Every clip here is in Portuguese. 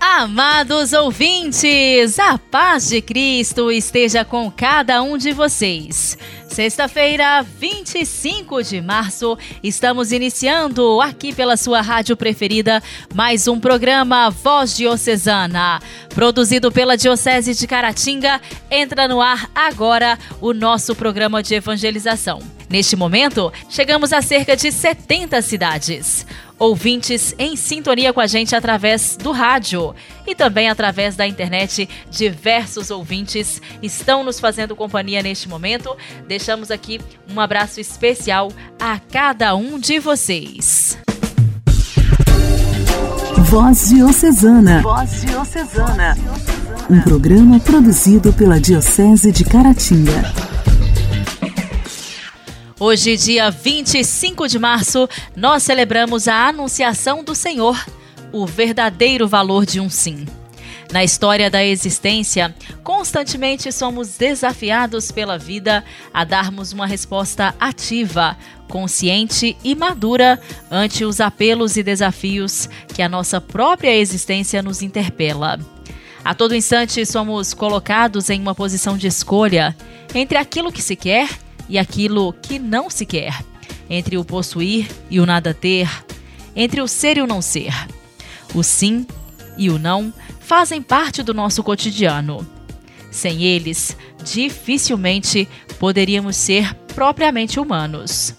Amados ouvintes, a paz de Cristo esteja com cada um de vocês. Sexta-feira, 25 de março, estamos iniciando aqui pela sua rádio preferida mais um programa Voz Diocesana. Produzido pela Diocese de Caratinga, entra no ar agora o nosso programa de evangelização. Neste momento, chegamos a cerca de 70 cidades ouvintes em sintonia com a gente através do rádio e também através da internet. Diversos ouvintes estão nos fazendo companhia neste momento. Deixamos aqui um abraço especial a cada um de vocês. Voz Diocesana. Voz Diocesana. Um programa produzido pela Diocese de Caratinga. Hoje, dia 25 de março, nós celebramos a Anunciação do Senhor, o verdadeiro valor de um sim. Na história da existência, constantemente somos desafiados pela vida a darmos uma resposta ativa, consciente e madura ante os apelos e desafios que a nossa própria existência nos interpela. A todo instante somos colocados em uma posição de escolha entre aquilo que se quer e aquilo que não se quer, entre o possuir e o nada ter, entre o ser e o não ser. O sim e o não fazem parte do nosso cotidiano. Sem eles, dificilmente poderíamos ser propriamente humanos.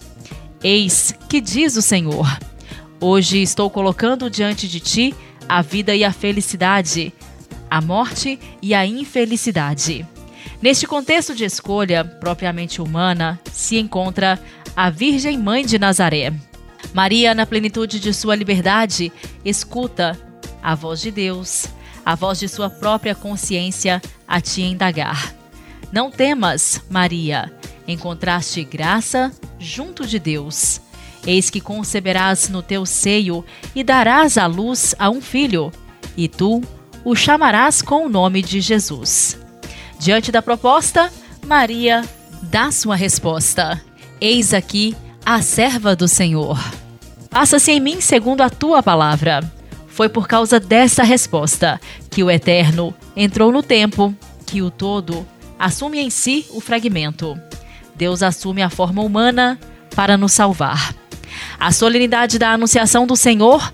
Eis que diz o Senhor: Hoje estou colocando diante de ti a vida e a felicidade, a morte e a infelicidade. Neste contexto de escolha propriamente humana, se encontra a Virgem Mãe de Nazaré. Maria, na plenitude de sua liberdade, escuta a voz de Deus, a voz de sua própria consciência a te indagar. Não temas, Maria, encontraste graça junto de Deus. Eis que conceberás no teu seio e darás à luz a um filho, e tu o chamarás com o nome de Jesus. Diante da proposta, Maria dá sua resposta: Eis aqui a serva do Senhor. Faça-se em mim segundo a tua palavra. Foi por causa dessa resposta que o Eterno entrou no tempo, que o todo assume em si o fragmento. Deus assume a forma humana para nos salvar. A solenidade da Anunciação do Senhor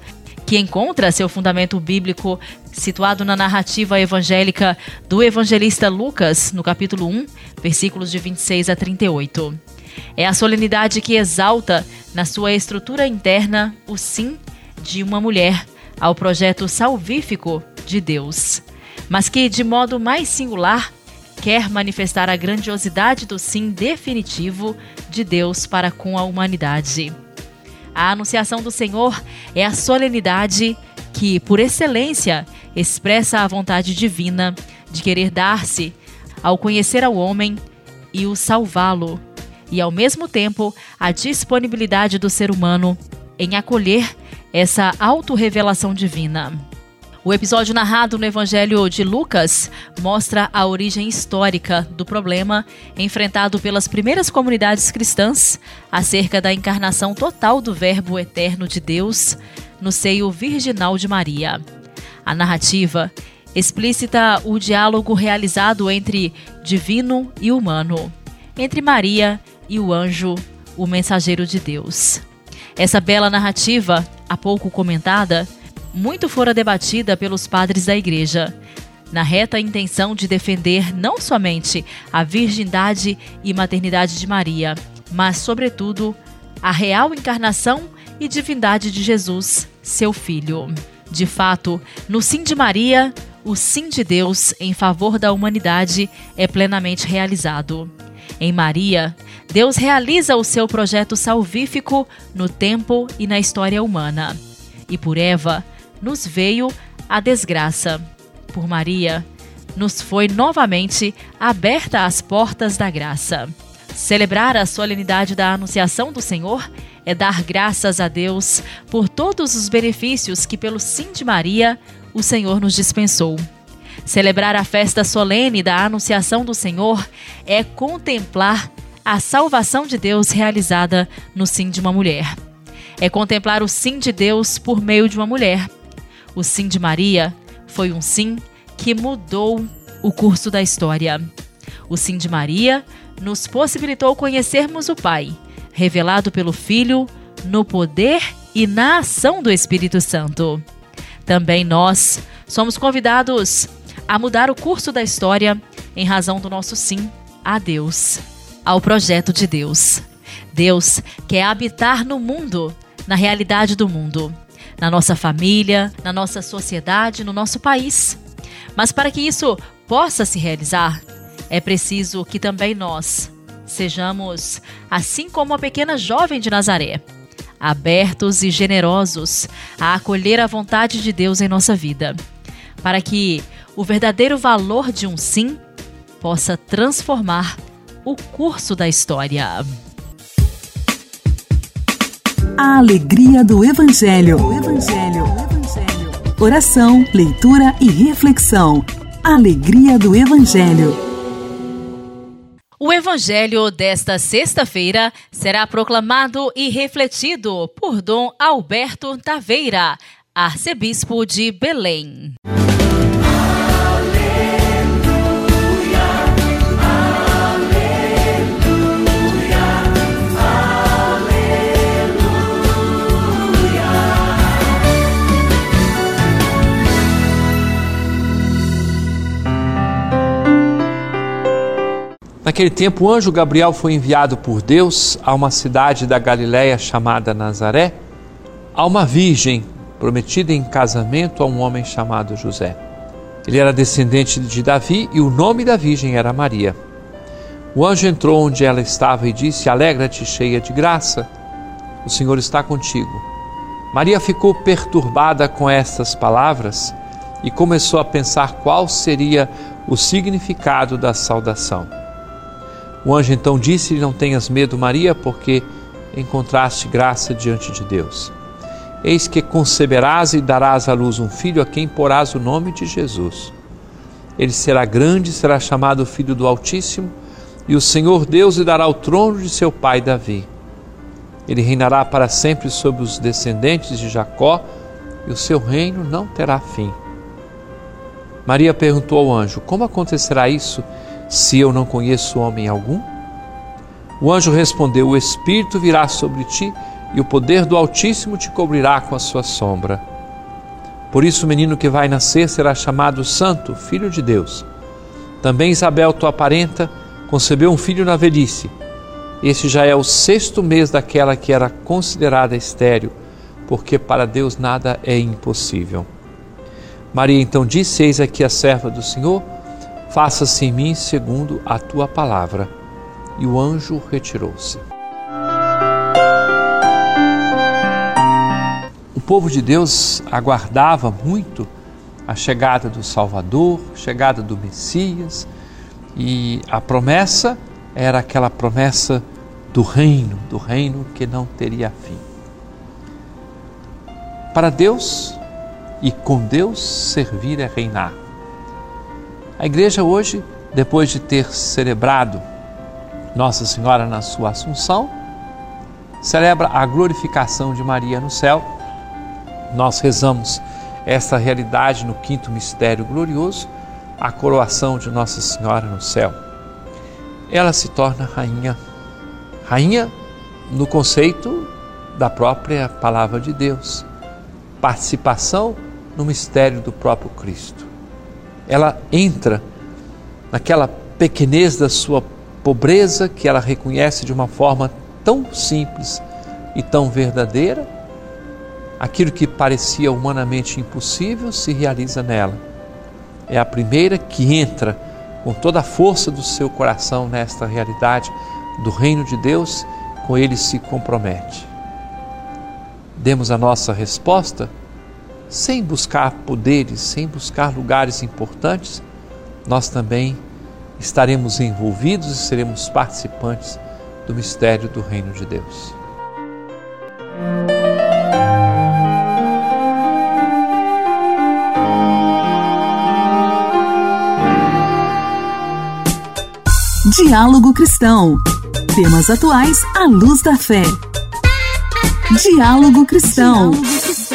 que encontra seu fundamento bíblico situado na narrativa evangélica do evangelista Lucas, no capítulo 1, versículos de 26 a 38. É a solenidade que exalta, na sua estrutura interna, o sim de uma mulher ao projeto salvífico de Deus, mas que, de modo mais singular, quer manifestar a grandiosidade do sim definitivo de Deus para com a humanidade. A anunciação do Senhor é a solenidade que, por excelência, expressa a vontade divina de querer dar-se ao conhecer ao homem e o salvá-lo, e ao mesmo tempo a disponibilidade do ser humano em acolher essa autorrevelação divina. O episódio narrado no Evangelho de Lucas mostra a origem histórica do problema enfrentado pelas primeiras comunidades cristãs acerca da encarnação total do Verbo eterno de Deus no seio virginal de Maria. A narrativa explicita o diálogo realizado entre divino e humano, entre Maria e o anjo, o mensageiro de Deus. Essa bela narrativa, há pouco comentada, muito fora debatida pelos padres da Igreja, na reta intenção de defender não somente a virgindade e maternidade de Maria, mas, sobretudo, a real encarnação e divindade de Jesus, seu filho. De fato, no sim de Maria, o sim de Deus em favor da humanidade é plenamente realizado. Em Maria, Deus realiza o seu projeto salvífico no tempo e na história humana. E por Eva, nos veio a desgraça. Por Maria, nos foi novamente aberta as portas da graça. Celebrar a solenidade da Anunciação do Senhor é dar graças a Deus por todos os benefícios que, pelo sim de Maria, o Senhor nos dispensou. Celebrar a festa solene da Anunciação do Senhor é contemplar a salvação de Deus realizada no sim de uma mulher. É contemplar o sim de Deus por meio de uma mulher. O sim de Maria foi um sim que mudou o curso da história. O sim de Maria nos possibilitou conhecermos o Pai, revelado pelo Filho no poder e na ação do Espírito Santo. Também nós somos convidados a mudar o curso da história em razão do nosso sim a Deus, ao projeto de Deus. Deus quer habitar no mundo, na realidade do mundo, na nossa família, na nossa sociedade, no nosso país. Mas para que isso possa se realizar, é preciso que também nós sejamos, assim como a pequena jovem de Nazaré, abertos e generosos a acolher a vontade de Deus em nossa vida, para que o verdadeiro valor de um sim possa transformar o curso da história. A alegria do Evangelho. O Evangelho. Oração, leitura e reflexão. Alegria do Evangelho. O Evangelho desta sexta-feira será proclamado e refletido por Dom Alberto Taveira, arcebispo de Belém. Naquele tempo, o anjo Gabriel foi enviado por Deus a uma cidade da Galiléia chamada Nazaré, a uma virgem prometida em casamento a um homem chamado José. Ele era descendente de Davi e o nome da virgem era Maria. O anjo entrou onde ela estava e disse: Alegra-te, cheia de graça, o Senhor está contigo. Maria ficou perturbada com estas palavras e começou a pensar qual seria o significado da saudação. O anjo então disse-lhe: Não tenhas medo, Maria, porque encontraste graça diante de Deus. Eis que conceberás e darás à luz um filho a quem porás o nome de Jesus. Ele será grande, será chamado Filho do Altíssimo, e o Senhor Deus lhe dará o trono de seu pai Davi. Ele reinará para sempre sobre os descendentes de Jacó, e o seu reino não terá fim. Maria perguntou ao anjo: Como acontecerá isso? Se eu não conheço homem algum? O anjo respondeu: O Espírito virá sobre ti e o poder do Altíssimo te cobrirá com a sua sombra. Por isso, o menino que vai nascer será chamado Santo, Filho de Deus. Também Isabel, tua parenta, concebeu um filho na velhice. Este já é o sexto mês daquela que era considerada estéril, porque para Deus nada é impossível. Maria então disse: Eis aqui a serva do Senhor faça-se em mim segundo a tua palavra. E o anjo retirou-se. O povo de Deus aguardava muito a chegada do Salvador, chegada do Messias, e a promessa era aquela promessa do reino, do reino que não teria fim. Para Deus e com Deus servir é reinar. A igreja hoje, depois de ter celebrado Nossa Senhora na sua Assunção, celebra a glorificação de Maria no céu. Nós rezamos essa realidade no quinto mistério glorioso, a coroação de Nossa Senhora no céu. Ela se torna rainha, rainha no conceito da própria palavra de Deus, participação no mistério do próprio Cristo ela entra naquela pequenez da sua pobreza que ela reconhece de uma forma tão simples e tão verdadeira. Aquilo que parecia humanamente impossível se realiza nela. É a primeira que entra com toda a força do seu coração nesta realidade do reino de Deus, com ele se compromete. Demos a nossa resposta sem buscar poderes, sem buscar lugares importantes, nós também estaremos envolvidos e seremos participantes do mistério do Reino de Deus. Diálogo Cristão. Temas atuais à luz da fé. Diálogo Cristão. Diálogo Cristão.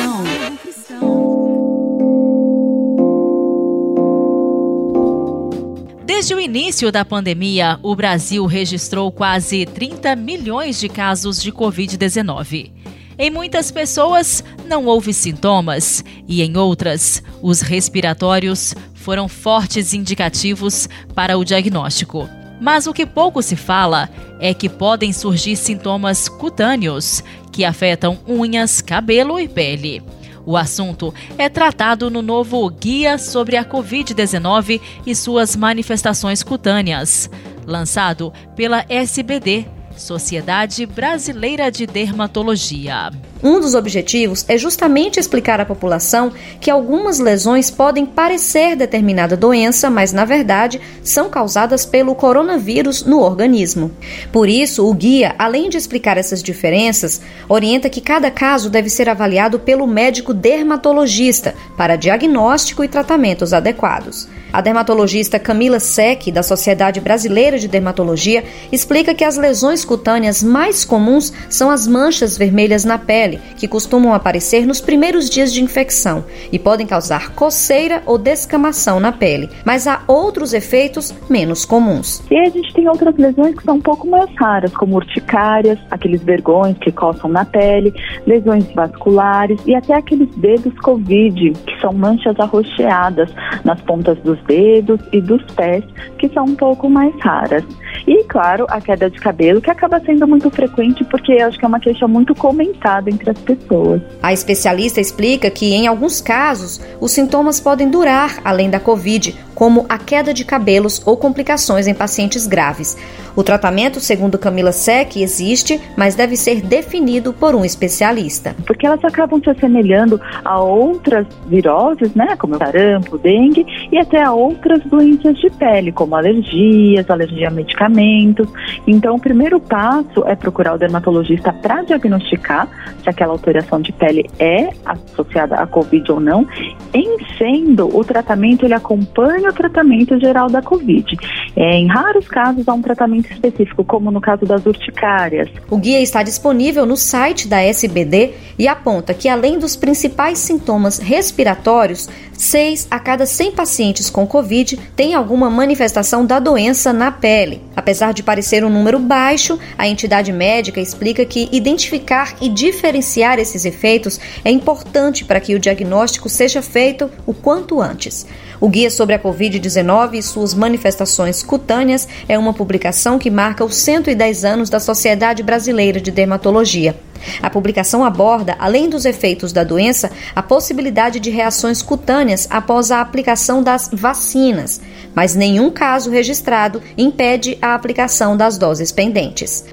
Desde o início da pandemia, o Brasil registrou quase 30 milhões de casos de Covid-19. Em muitas pessoas não houve sintomas e em outras, os respiratórios foram fortes indicativos para o diagnóstico. Mas o que pouco se fala é que podem surgir sintomas cutâneos que afetam unhas, cabelo e pele. O assunto é tratado no novo Guia sobre a Covid-19 e suas manifestações cutâneas, lançado pela SBD, Sociedade Brasileira de Dermatologia. Um dos objetivos é justamente explicar à população que algumas lesões podem parecer determinada doença, mas na verdade são causadas pelo coronavírus no organismo. Por isso, o guia, além de explicar essas diferenças, orienta que cada caso deve ser avaliado pelo médico dermatologista para diagnóstico e tratamentos adequados. A dermatologista Camila Sec, da Sociedade Brasileira de Dermatologia, explica que as lesões cutâneas mais comuns são as manchas vermelhas na pele, que costumam aparecer nos primeiros dias de infecção e podem causar coceira ou descamação na pele, mas há outros efeitos menos comuns. E a gente tem outras lesões que são um pouco mais raras, como urticárias, aqueles vergões que coçam na pele, lesões vasculares e até aqueles dedos Covid, que são manchas arroxeadas nas pontas dos dedos e dos pés, que são um pouco mais raras. E, claro, a queda de cabelo, que acaba sendo muito frequente porque acho que é uma queixa muito comentada entre as pessoas. A especialista explica que, em alguns casos, os sintomas podem durar além da Covid, como a queda de cabelos ou complicações em pacientes graves. O tratamento, segundo Camila Sec, existe, mas deve ser definido por um especialista. Porque elas acabam se assemelhando a outras viroses, né, como sarampo, dengue, e até a outras doenças de pele, como alergias, alergia a medicamentos. Então, o primeiro passo é procurar o dermatologista para diagnosticar se aquela alteração de pele é associada à COVID ou não. Em sendo, o tratamento ele acompanha tratamento geral da COVID. É, em raros casos, há um tratamento específico, como no caso das urticárias. O guia está disponível no site da SBD e aponta que, além dos principais sintomas respiratórios, 6 a cada 100 pacientes com Covid têm alguma manifestação da doença na pele. Apesar de parecer um número baixo, a entidade médica explica que identificar e diferenciar esses efeitos é importante para que o diagnóstico seja feito o quanto antes. O Guia sobre a Covid-19 e suas manifestações cutâneas é uma publicação que marca os 110 anos da Sociedade Brasileira de Dermatologia. A publicação aborda, além dos efeitos da doença, a possibilidade de reações cutâneas após a aplicação das vacinas, mas nenhum caso registrado impede a aplicação das doses pendentes.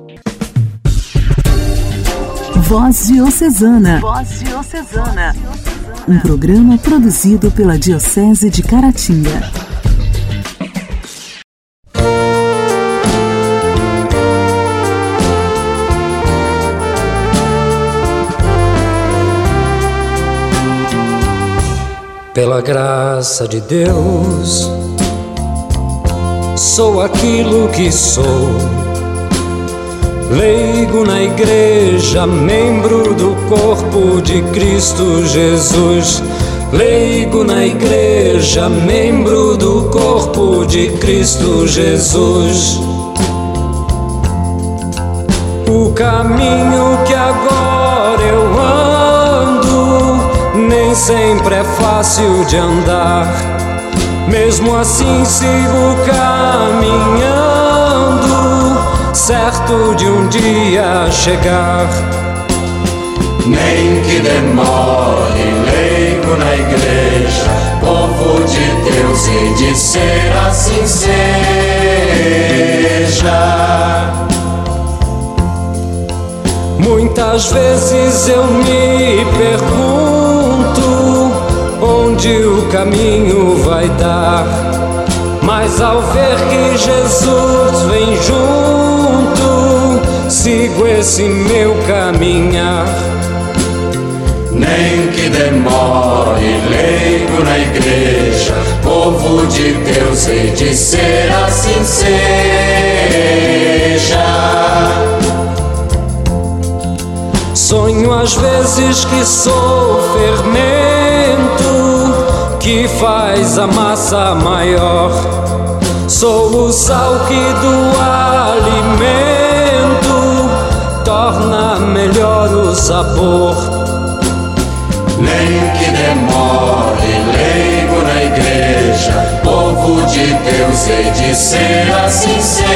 Voz Diocesana. Voz Diocesana um programa produzido pela Diocese de Caratinga. Pela graça de Deus, sou aquilo que sou leigo na igreja, membro do corpo de Cristo Jesus. Leigo na igreja, membro do corpo de Cristo Jesus. O caminho que agora eu ando nem sempre é fácil de andar. Mesmo assim sigo dia chegar. Nem que demore, leigo na igreja, povo de Deus, e de ser assim seja. Muitas vezes eu me pergunto onde o caminho vai dar. Mas ao ver que Jesus vem junto, sigo esse meu caminhar. Nem que demore, leigo na igreja, povo de Deus, hei de ser assim seja. Sonho às vezes que sou fermento que faz a massa maior. Sou o sal que do alimento torna melhor o sabor. Nem que demore, leigo na igreja, povo de Deus, hei de ser assim seja.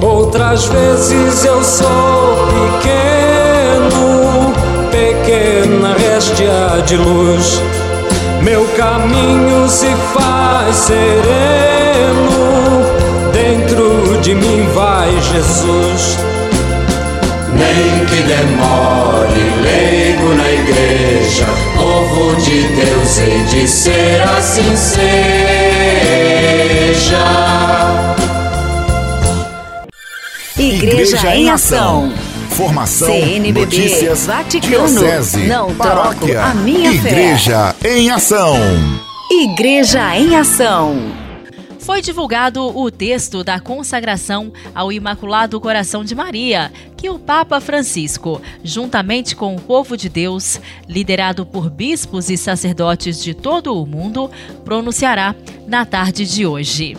Outras vezes eu sou pequeno, pequena réstia de luz. Meu caminho se faz sereno, dentro de mim vai Jesus. Nem que demore, leigo na igreja, povo de Deus, hei de ser assim seja. Igreja, Igreja em Ação. Formação, CNBB, notícias, Vaticano, diocese, não paróquia, troco a minha Igreja fé. em Ação. Igreja em Ação. Foi divulgado o texto da consagração ao Imaculado Coração de Maria, que o Papa Francisco, juntamente com o povo de Deus, liderado por bispos e sacerdotes de todo o mundo, pronunciará na tarde de hoje.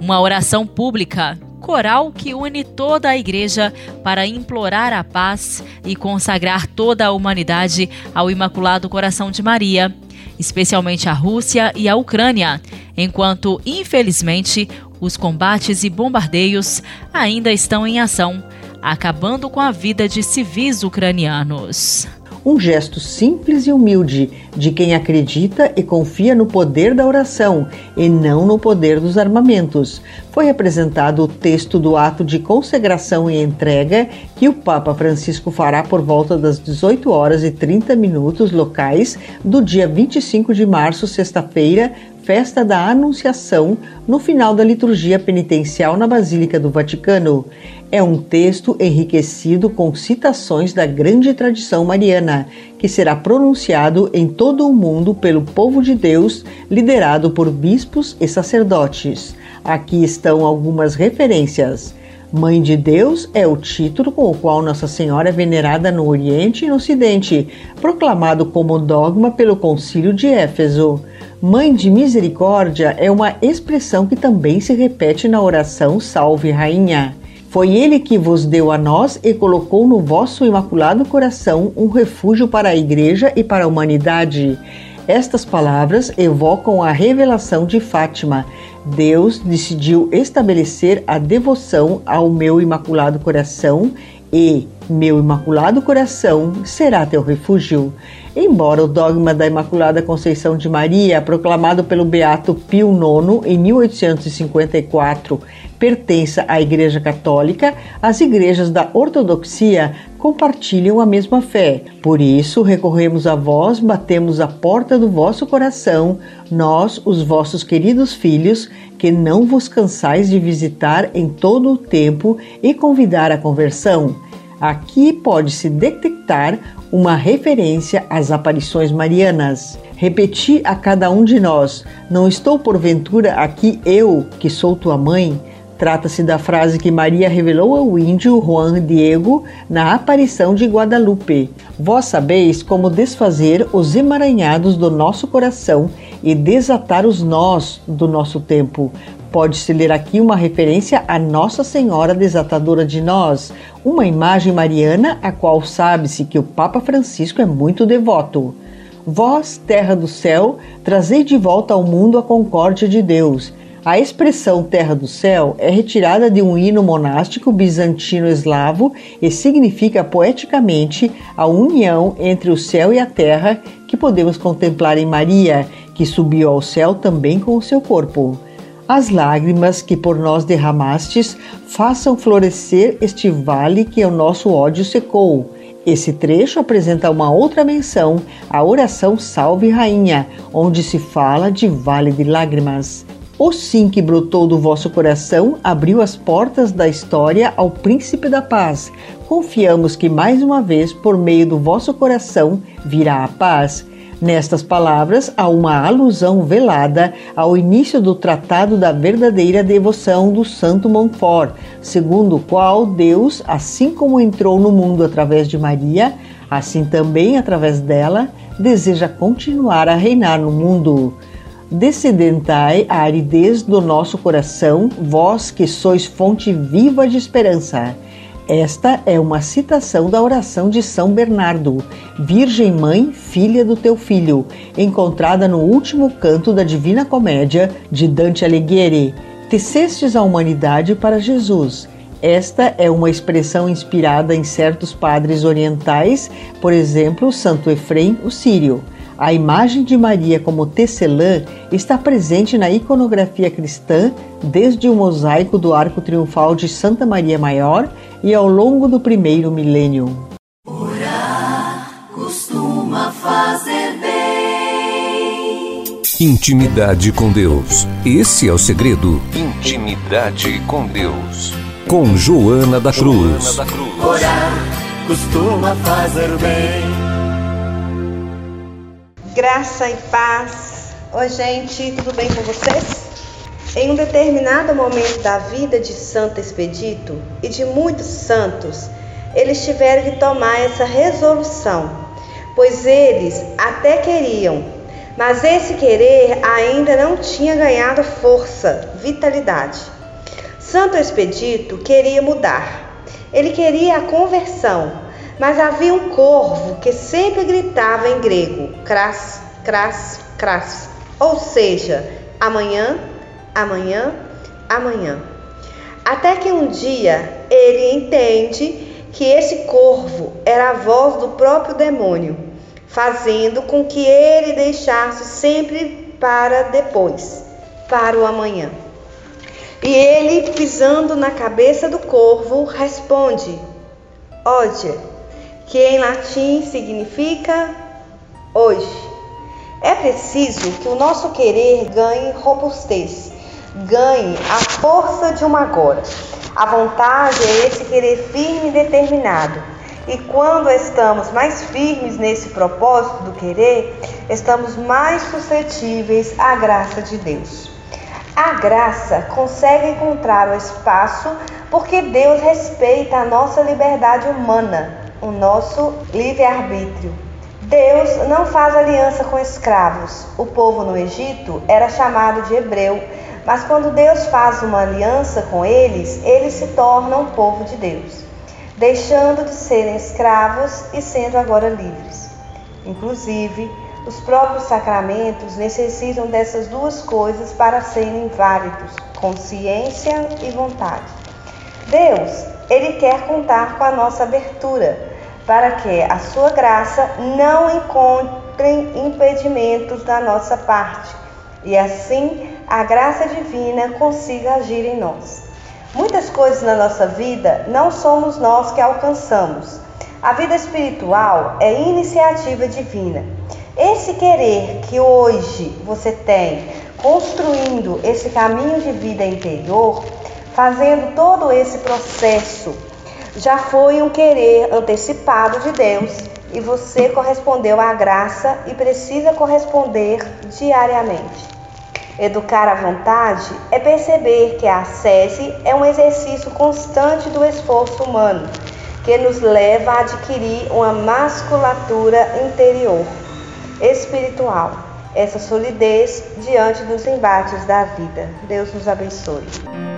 Uma oração pública coral que une toda a igreja para implorar a paz e consagrar toda a humanidade ao Imaculado Coração de Maria, especialmente a Rússia e a Ucrânia, enquanto, infelizmente, os combates e bombardeios ainda estão em ação, acabando com a vida de civis ucranianos um gesto simples e humilde de quem acredita e confia no poder da oração e não no poder dos armamentos. Foi apresentado o texto do ato de consagração e entrega que o Papa Francisco fará por volta das 18 horas e 30 minutos locais do dia 25 de março, sexta-feira, festa da Anunciação, no final da liturgia penitencial na Basílica do Vaticano. É um texto enriquecido com citações da grande tradição mariana, que será pronunciado em todo o mundo pelo povo de Deus, liderado por bispos e sacerdotes. Aqui estão algumas referências. Mãe de Deus é o título com o qual Nossa Senhora é venerada no Oriente e no Ocidente, proclamado como dogma pelo Concílio de Éfeso. Mãe de Misericórdia é uma expressão que também se repete na oração Salve Rainha. Foi ele que vos deu a nós e colocou no vosso imaculado coração um refúgio para a Igreja e para a humanidade. Estas palavras evocam a revelação de Fátima. Deus decidiu estabelecer a devoção ao meu imaculado coração e meu imaculado coração será teu refúgio. Embora o dogma da Imaculada Conceição de Maria, proclamado pelo Beato Pio IX em 1854, pertença à Igreja Católica, as igrejas da Ortodoxia compartilham a mesma fé. Por isso, recorremos a vós, batemos a porta do vosso coração, nós, os vossos queridos filhos, que não vos cansais de visitar em todo o tempo e convidar à conversão. Aqui pode-se detectar uma referência às aparições marianas. Repeti a cada um de nós: Não estou porventura aqui eu, que sou tua mãe? Trata-se da frase que Maria revelou ao índio Juan Diego na aparição de Guadalupe. Vós sabeis como desfazer os emaranhados do nosso coração e desatar os nós do nosso tempo. Pode-se ler aqui uma referência a Nossa Senhora Desatadora de Nós, uma imagem mariana a qual sabe-se que o Papa Francisco é muito devoto. Vós, terra do céu, trazei de volta ao mundo a concórdia de Deus. A expressão terra do céu é retirada de um hino monástico bizantino eslavo e significa poeticamente a união entre o céu e a terra que podemos contemplar em Maria, que subiu ao céu também com o seu corpo. As lágrimas que por nós derramastes façam florescer este vale que o nosso ódio secou. Esse trecho apresenta uma outra menção, a oração Salve Rainha, onde se fala de vale de lágrimas. O sim que brotou do vosso coração abriu as portas da história ao Príncipe da Paz. Confiamos que mais uma vez, por meio do vosso coração, virá a paz Nestas palavras há uma alusão velada ao início do Tratado da Verdadeira Devoção do Santo Montfort, segundo o qual Deus, assim como entrou no mundo através de Maria, assim também através dela, deseja continuar a reinar no mundo. Descedentai a aridez do nosso coração, vós que sois fonte viva de esperança. Esta é uma citação da oração de São Bernardo, Virgem Mãe, filha do teu filho, encontrada no último canto da Divina Comédia de Dante Alighieri. Tecestes a humanidade para Jesus. Esta é uma expressão inspirada em certos padres orientais, por exemplo, Santo Efrem, o Sírio. A imagem de Maria como tecelã está presente na iconografia cristã desde o mosaico do arco triunfal de Santa Maria Maior e ao longo do primeiro milênio. Orar costuma fazer bem. Intimidade com Deus. Esse é o segredo. Intimidade com Deus. Com Joana da Cruz. Joana da Cruz. Orar costuma fazer bem. Graça e paz. Oi, gente, tudo bem com vocês? Em um determinado momento da vida de Santo Expedito e de muitos santos, eles tiveram que tomar essa resolução, pois eles até queriam, mas esse querer ainda não tinha ganhado força, vitalidade. Santo Expedito queria mudar, ele queria a conversão, mas havia um corvo que sempre gritava em grego: cras, cras, cras. Ou seja, amanhã, amanhã, amanhã. Até que um dia ele entende que esse corvo era a voz do próprio demônio, fazendo com que ele deixasse sempre para depois, para o amanhã. E ele, pisando na cabeça do corvo, responde: Ódia, que em latim significa hoje. É preciso que o nosso querer ganhe robustez, ganhe a força de uma agora. A vontade é esse querer firme e determinado. E quando estamos mais firmes nesse propósito do querer, estamos mais suscetíveis à graça de Deus. A graça consegue encontrar o espaço porque Deus respeita a nossa liberdade humana o nosso livre-arbítrio. Deus não faz aliança com escravos. O povo no Egito era chamado de hebreu, mas quando Deus faz uma aliança com eles, eles se tornam povo de Deus, deixando de serem escravos e sendo agora livres. Inclusive, os próprios sacramentos necessitam dessas duas coisas para serem válidos: consciência e vontade. Deus, ele quer contar com a nossa abertura para que a sua graça não encontre impedimentos da nossa parte e assim a graça divina consiga agir em nós. Muitas coisas na nossa vida não somos nós que alcançamos. A vida espiritual é iniciativa divina. Esse querer que hoje você tem, construindo esse caminho de vida interior, fazendo todo esse processo já foi um querer antecipado de Deus e você correspondeu à graça e precisa corresponder diariamente. Educar a vontade é perceber que a ascese é um exercício constante do esforço humano, que nos leva a adquirir uma masculatura interior, espiritual, essa solidez diante dos embates da vida. Deus nos abençoe.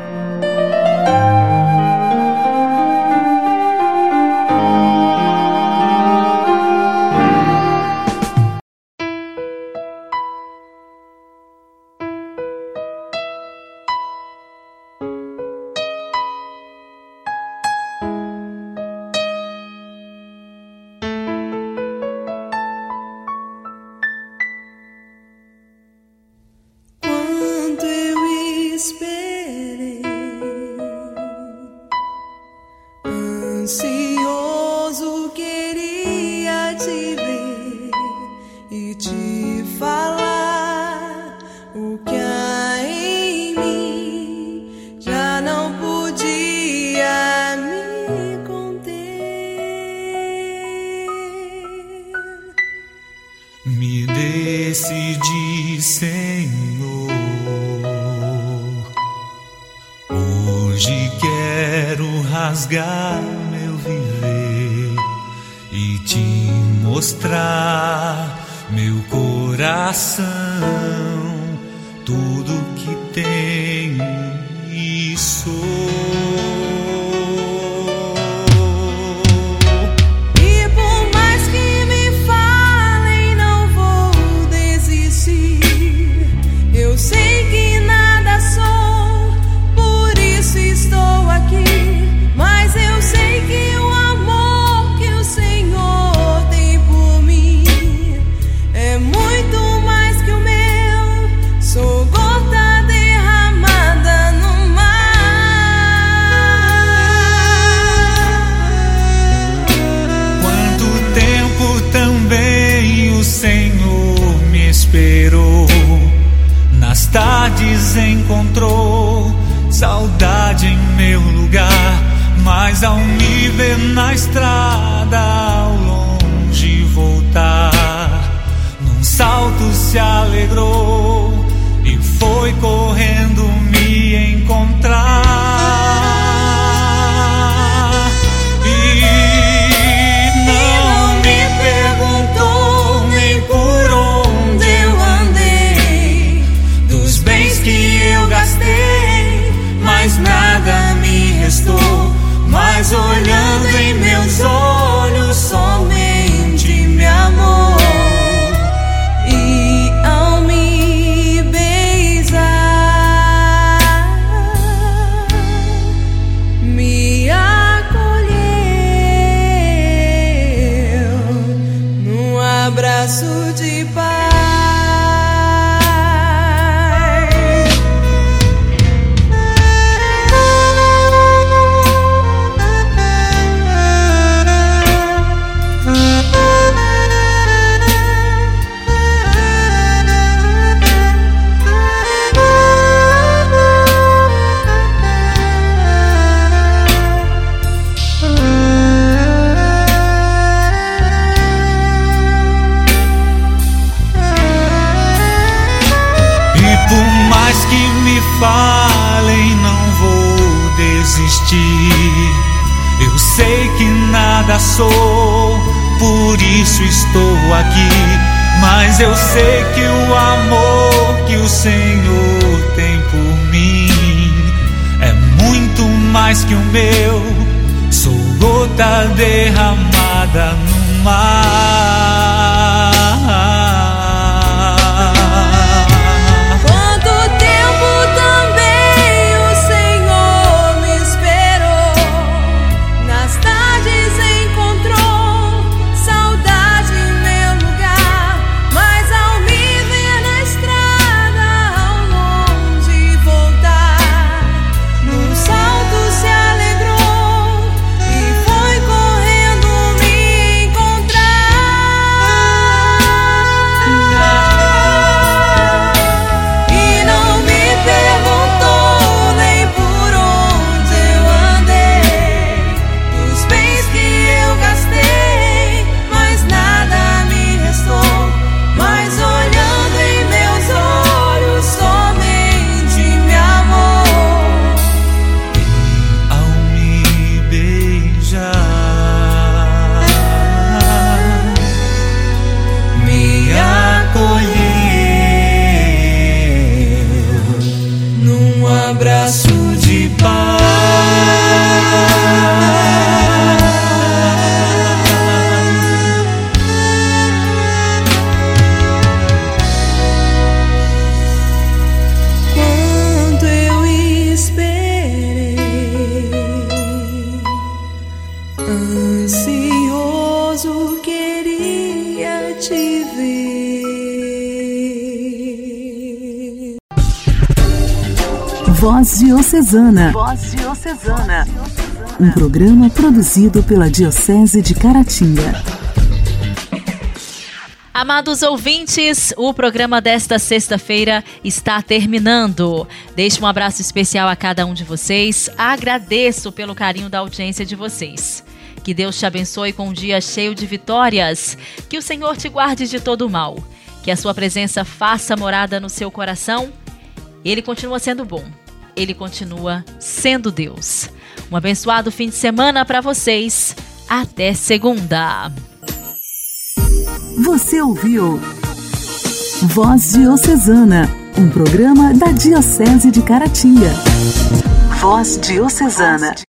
Mas olhando sou, por isso estou aqui. Mas eu sei que o amor que o Senhor tem por mim é muito mais que o meu. Sou gota derramada no mar. Diocesana. Voz Diocesana. Um programa produzido pela Diocese de Caratinga. Amados ouvintes, o programa desta sexta-feira está terminando. Deixe um abraço especial a cada um de vocês. Agradeço pelo carinho da audiência de vocês. Que Deus te abençoe com um dia cheio de vitórias. Que o Senhor te guarde de todo mal. Que a sua presença faça morada no seu coração. Ele continua sendo bom. Ele continua sendo Deus. Um abençoado fim de semana para vocês. Até segunda. Você ouviu Voz Diocesana, um programa da Diocese de Caratinga. Voz Diocesana.